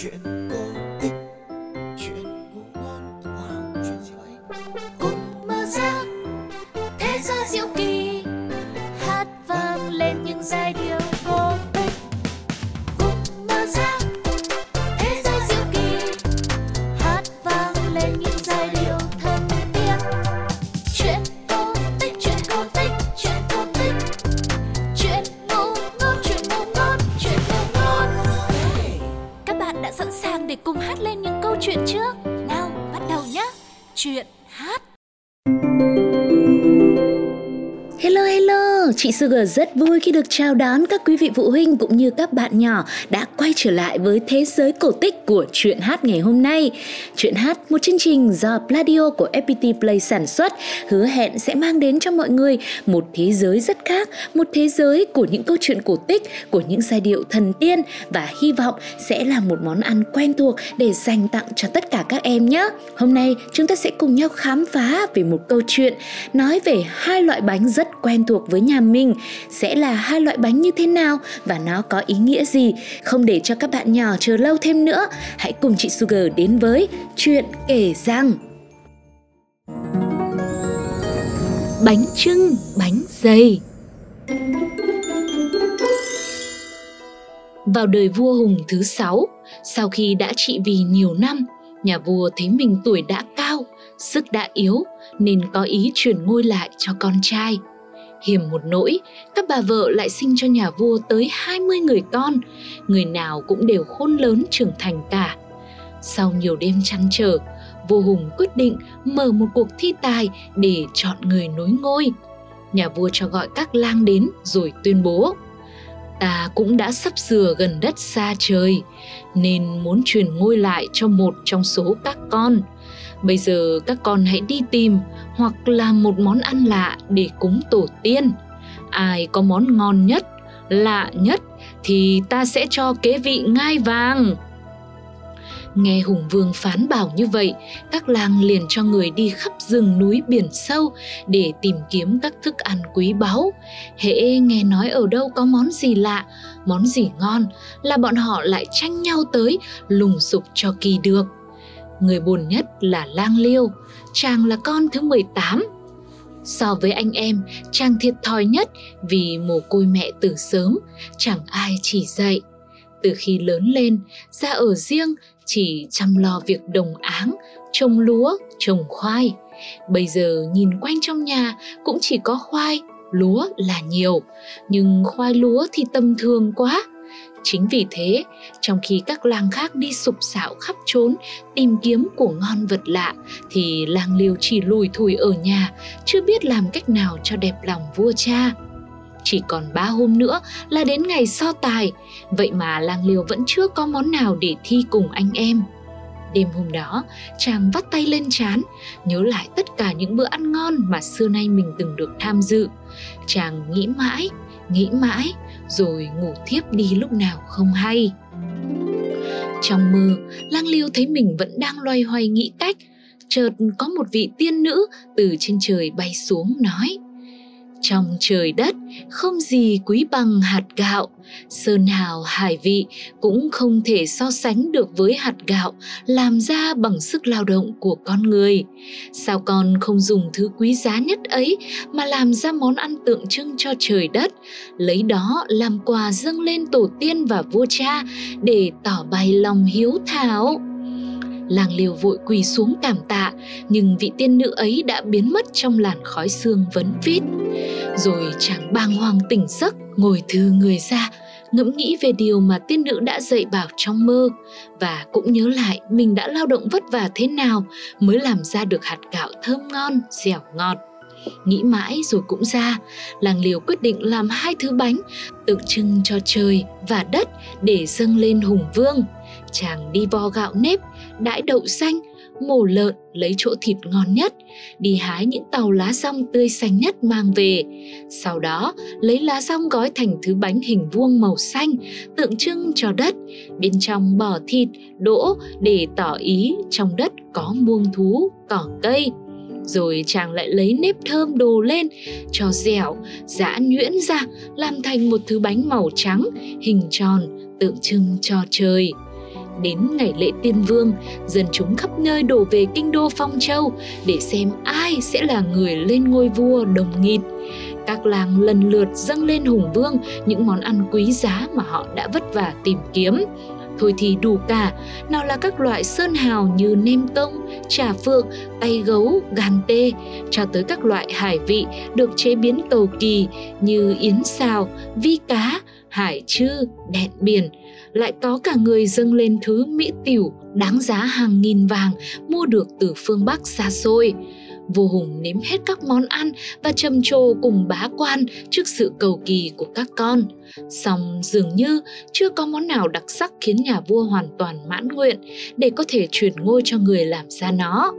chuyện cổ chuyện hát chị Sugar rất vui khi được chào đón các quý vị phụ huynh cũng như các bạn nhỏ đã quay trở lại với thế giới cổ tích của chuyện hát ngày hôm nay. Chuyện hát một chương trình do Pladio của FPT Play sản xuất hứa hẹn sẽ mang đến cho mọi người một thế giới rất khác, một thế giới của những câu chuyện cổ tích, của những giai điệu thần tiên và hy vọng sẽ là một món ăn quen thuộc để dành tặng cho tất cả các em nhé. Hôm nay chúng ta sẽ cùng nhau khám phá về một câu chuyện nói về hai loại bánh rất quen thuộc với nhà mình sẽ là hai loại bánh như thế nào và nó có ý nghĩa gì. Không để cho các bạn nhỏ chờ lâu thêm nữa, hãy cùng chị Sugar đến với chuyện kể rằng. Bánh trưng bánh dày. Vào đời vua Hùng thứ sáu, sau khi đã trị vì nhiều năm, nhà vua thấy mình tuổi đã cao, sức đã yếu, nên có ý chuyển ngôi lại cho con trai. Hiểm một nỗi, các bà vợ lại sinh cho nhà vua tới 20 người con, người nào cũng đều khôn lớn trưởng thành cả. Sau nhiều đêm chăn trở, vua Hùng quyết định mở một cuộc thi tài để chọn người nối ngôi. Nhà vua cho gọi các lang đến rồi tuyên bố Ta cũng đã sắp sửa gần đất xa trời, nên muốn truyền ngôi lại cho một trong số các con – Bây giờ các con hãy đi tìm hoặc làm một món ăn lạ để cúng tổ tiên. Ai có món ngon nhất, lạ nhất thì ta sẽ cho kế vị ngai vàng. Nghe Hùng Vương phán bảo như vậy, các làng liền cho người đi khắp rừng núi biển sâu để tìm kiếm các thức ăn quý báu. Hễ nghe nói ở đâu có món gì lạ, món gì ngon là bọn họ lại tranh nhau tới lùng sục cho kỳ được. Người buồn nhất là Lang Liêu, chàng là con thứ 18. So với anh em, chàng thiệt thòi nhất vì mồ côi mẹ từ sớm, chẳng ai chỉ dạy. Từ khi lớn lên, ra ở riêng chỉ chăm lo việc đồng áng, trồng lúa, trồng khoai. Bây giờ nhìn quanh trong nhà cũng chỉ có khoai, lúa là nhiều, nhưng khoai lúa thì tầm thường quá Chính vì thế, trong khi các làng khác đi sục sạo khắp trốn tìm kiếm của ngon vật lạ thì làng Liêu chỉ lùi thủi ở nhà, chưa biết làm cách nào cho đẹp lòng vua cha. Chỉ còn ba hôm nữa là đến ngày so tài, vậy mà làng Liêu vẫn chưa có món nào để thi cùng anh em. Đêm hôm đó, chàng vắt tay lên chán, nhớ lại tất cả những bữa ăn ngon mà xưa nay mình từng được tham dự. Chàng nghĩ mãi, nghĩ mãi, rồi ngủ thiếp đi lúc nào không hay. Trong mơ, Lang Liêu thấy mình vẫn đang loay hoay nghĩ cách, chợt có một vị tiên nữ từ trên trời bay xuống nói: trong trời đất, không gì quý bằng hạt gạo. Sơn hào hải vị cũng không thể so sánh được với hạt gạo, làm ra bằng sức lao động của con người. Sao con không dùng thứ quý giá nhất ấy mà làm ra món ăn tượng trưng cho trời đất, lấy đó làm quà dâng lên tổ tiên và vua cha để tỏ bày lòng hiếu thảo? Làng liều vội quỳ xuống cảm tạ, nhưng vị tiên nữ ấy đã biến mất trong làn khói xương vấn vít. Rồi chàng bàng hoàng tỉnh giấc, ngồi thư người ra, ngẫm nghĩ về điều mà tiên nữ đã dạy bảo trong mơ và cũng nhớ lại mình đã lao động vất vả thế nào mới làm ra được hạt gạo thơm ngon, dẻo ngọt. Nghĩ mãi rồi cũng ra, làng liều quyết định làm hai thứ bánh tượng trưng cho trời và đất để dâng lên hùng vương. Chàng đi vo gạo nếp, đãi đậu xanh, mổ lợn lấy chỗ thịt ngon nhất, đi hái những tàu lá rong tươi xanh nhất mang về. Sau đó, lấy lá rong gói thành thứ bánh hình vuông màu xanh, tượng trưng cho đất. Bên trong bỏ thịt, đỗ để tỏ ý trong đất có muông thú, cỏ cây. Rồi chàng lại lấy nếp thơm đồ lên, cho dẻo, giã nhuyễn ra, làm thành một thứ bánh màu trắng, hình tròn, tượng trưng cho trời Đến ngày lễ tiên vương, dân chúng khắp nơi đổ về kinh đô Phong Châu để xem ai sẽ là người lên ngôi vua đồng nghịt. Các làng lần lượt dâng lên Hùng Vương những món ăn quý giá mà họ đã vất vả tìm kiếm. Thôi thì đủ cả, nào là các loại sơn hào như nem tông, trà phượng, tay gấu, gan tê, cho tới các loại hải vị được chế biến cầu kỳ như yến xào, vi cá, hải chư, đẹn biển. Lại có cả người dâng lên thứ mỹ tiểu đáng giá hàng nghìn vàng mua được từ phương Bắc xa xôi. Vua Hùng nếm hết các món ăn và trầm trồ cùng bá quan trước sự cầu kỳ của các con. Song dường như chưa có món nào đặc sắc khiến nhà vua hoàn toàn mãn nguyện để có thể truyền ngôi cho người làm ra nó.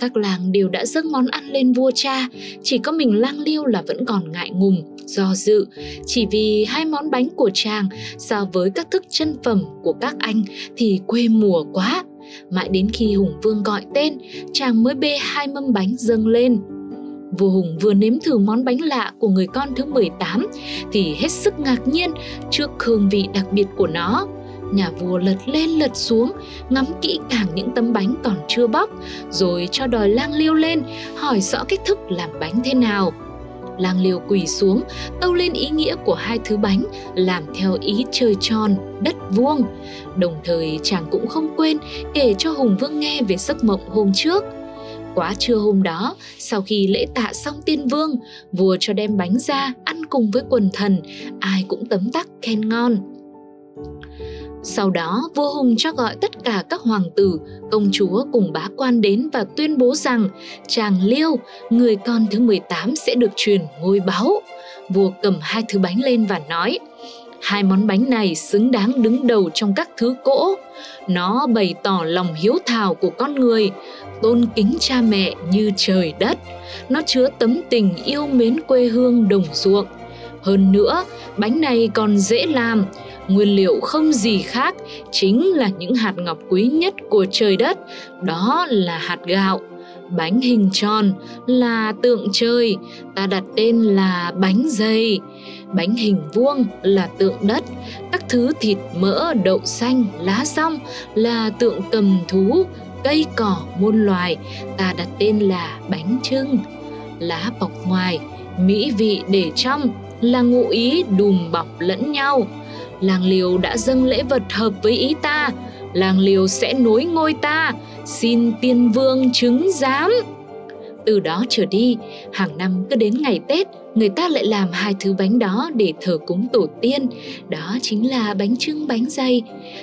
Các làng đều đã dâng món ăn lên vua cha, chỉ có mình lang liêu là vẫn còn ngại ngùng, do dự, chỉ vì hai món bánh của chàng so với các thức chân phẩm của các anh thì quê mùa quá Mãi đến khi Hùng Vương gọi tên, chàng mới bê hai mâm bánh dâng lên. Vua Hùng vừa nếm thử món bánh lạ của người con thứ 18 thì hết sức ngạc nhiên trước hương vị đặc biệt của nó. Nhà vua lật lên lật xuống, ngắm kỹ càng những tấm bánh còn chưa bóc, rồi cho đòi lang liêu lên, hỏi rõ cách thức làm bánh thế nào. Lang liều quỳ xuống, tâu lên ý nghĩa của hai thứ bánh, làm theo ý trời tròn, đất vuông. Đồng thời chàng cũng không quên kể cho Hùng Vương nghe về giấc mộng hôm trước. Quá trưa hôm đó, sau khi lễ tạ xong tiên vương, vua cho đem bánh ra ăn cùng với quần thần, ai cũng tấm tắc khen ngon. Sau đó, vua Hùng cho gọi tất cả các hoàng tử, công chúa cùng bá quan đến và tuyên bố rằng chàng Liêu, người con thứ 18 sẽ được truyền ngôi báu. Vua cầm hai thứ bánh lên và nói, hai món bánh này xứng đáng đứng đầu trong các thứ cỗ. Nó bày tỏ lòng hiếu thảo của con người, tôn kính cha mẹ như trời đất. Nó chứa tấm tình yêu mến quê hương đồng ruộng. Hơn nữa, bánh này còn dễ làm, nguyên liệu không gì khác chính là những hạt ngọc quý nhất của trời đất, đó là hạt gạo. Bánh hình tròn là tượng trời, ta đặt tên là bánh dày. Bánh hình vuông là tượng đất, các thứ thịt mỡ, đậu xanh, lá rong là tượng cầm thú, cây cỏ muôn loài, ta đặt tên là bánh trưng. Lá bọc ngoài, mỹ vị để trong là ngụ ý đùm bọc lẫn nhau làng liều đã dâng lễ vật hợp với ý ta. Làng liều sẽ nối ngôi ta. Xin tiên vương chứng giám. Từ đó trở đi, hàng năm cứ đến ngày tết, người ta lại làm hai thứ bánh đó để thờ cúng tổ tiên. Đó chính là bánh trưng bánh dày.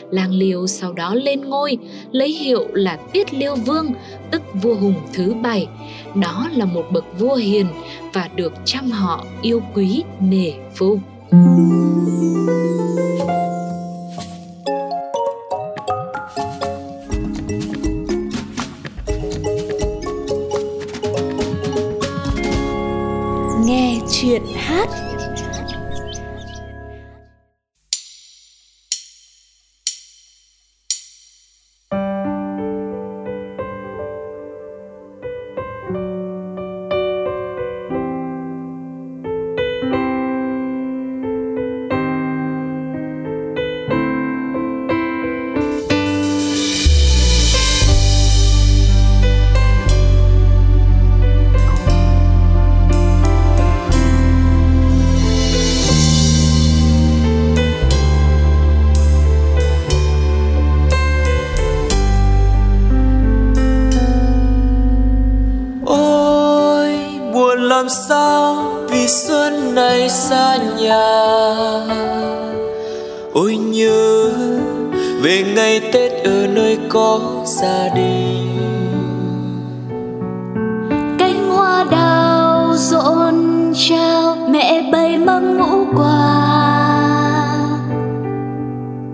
Làng liều sau đó lên ngôi, lấy hiệu là tiết liêu vương, tức vua hùng thứ bảy. Đó là một bậc vua hiền và được trăm họ yêu quý nể phục nghe chuyện hát ôi nhớ về ngày tết ở nơi có gia đình. Cánh hoa đào rộn trao, mẹ bày mâm ngũ quả.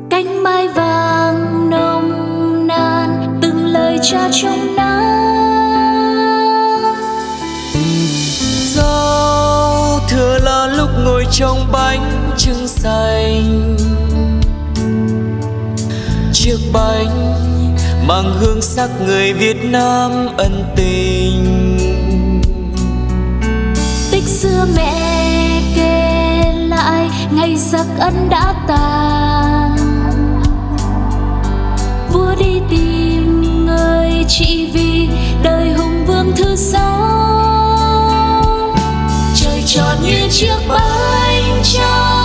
Cánh mai vàng nồng nàn, từng lời cha trong trong bánh trưng xanh. Chiếc bánh mang hương sắc người Việt Nam ân tình. Tích xưa mẹ kể lại, ngày giặc ân đã tàn. Vua đi tìm người chị vì đời hùng vương thứ sáu như chiếc bánh trắng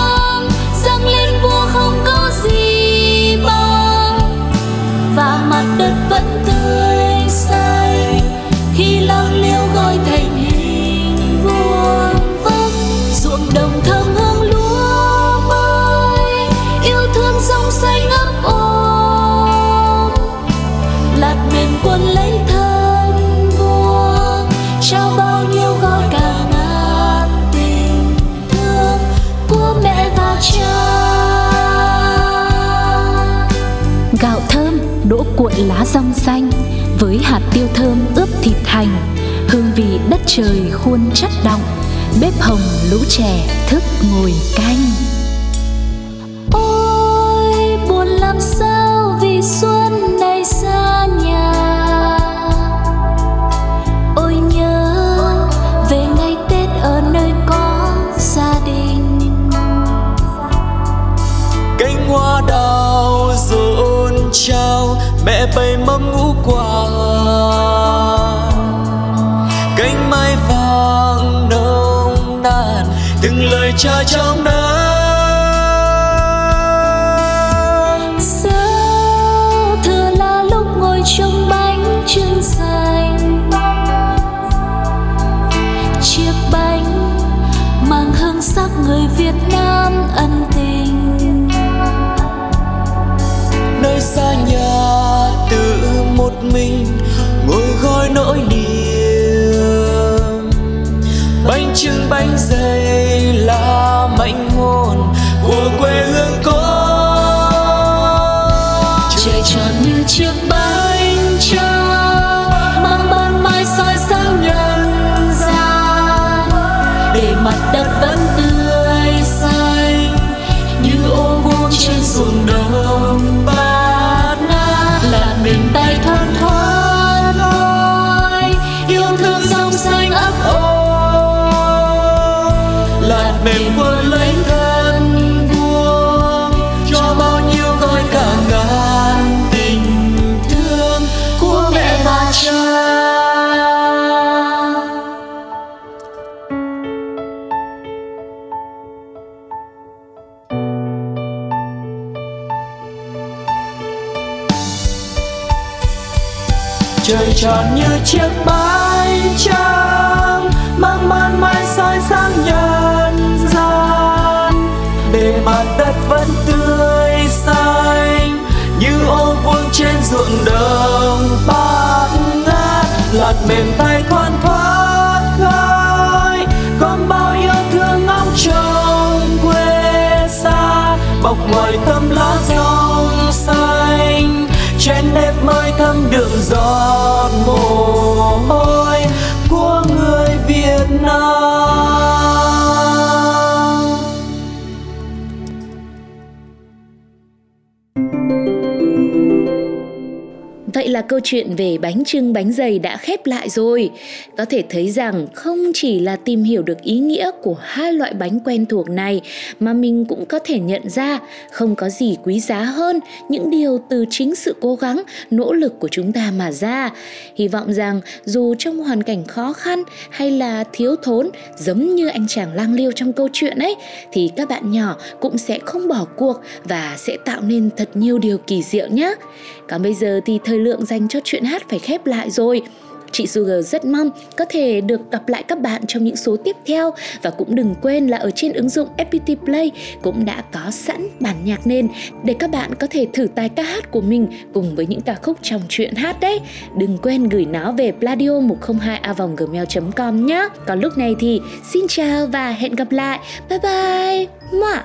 lá rong xanh với hạt tiêu thơm ướp thịt hành, hương vị đất trời khuôn chất động bếp hồng lũ trẻ thức ngồi canh. Từng lời cha trong nắng Giờ thừa là lúc ngồi trong bánh trưng xanh Chiếc bánh mang hương sắc người Việt Nam ân tình. Nơi xa nhà tự một mình ngồi gói nỗi niềm bánh bánh dày là mảnh hồn của quê hương con Trời tròn như chiếc mềm quân lấy thân vuông. Cho bao nhiêu gói cả ngàn tình thương của mẹ và cha. Trời tròn như chiếc bóng đường bát ngát lạt mềm tay thoăn thoát khơi. Còn bao yêu thương ngóng trông quê xa, bọc ngoài tấm lá rong xanh. Trên nếp mới thấm đượm giọt mồ hôi. Vậy là câu chuyện về bánh trưng bánh dày đã khép lại rồi. Có thể thấy rằng không chỉ là tìm hiểu được ý nghĩa của hai loại bánh quen thuộc này mà mình cũng có thể nhận ra không có gì quý giá hơn những điều từ chính sự cố gắng, nỗ lực của chúng ta mà ra. Hy vọng rằng dù trong hoàn cảnh khó khăn hay là thiếu thốn giống như anh chàng lang liêu trong câu chuyện ấy thì các bạn nhỏ cũng sẽ không bỏ cuộc và sẽ tạo nên thật nhiều điều kỳ diệu nhé. Còn bây giờ thì thời lượng dành cho chuyện hát phải khép lại rồi. Chị Sugar rất mong có thể được gặp lại các bạn trong những số tiếp theo và cũng đừng quên là ở trên ứng dụng FPT Play cũng đã có sẵn bản nhạc nền để các bạn có thể thử tài ca hát của mình cùng với những ca khúc trong chuyện hát đấy. Đừng quên gửi nó về pladio 102 gmail com nhé. Còn lúc này thì xin chào và hẹn gặp lại. Bye bye. Mua.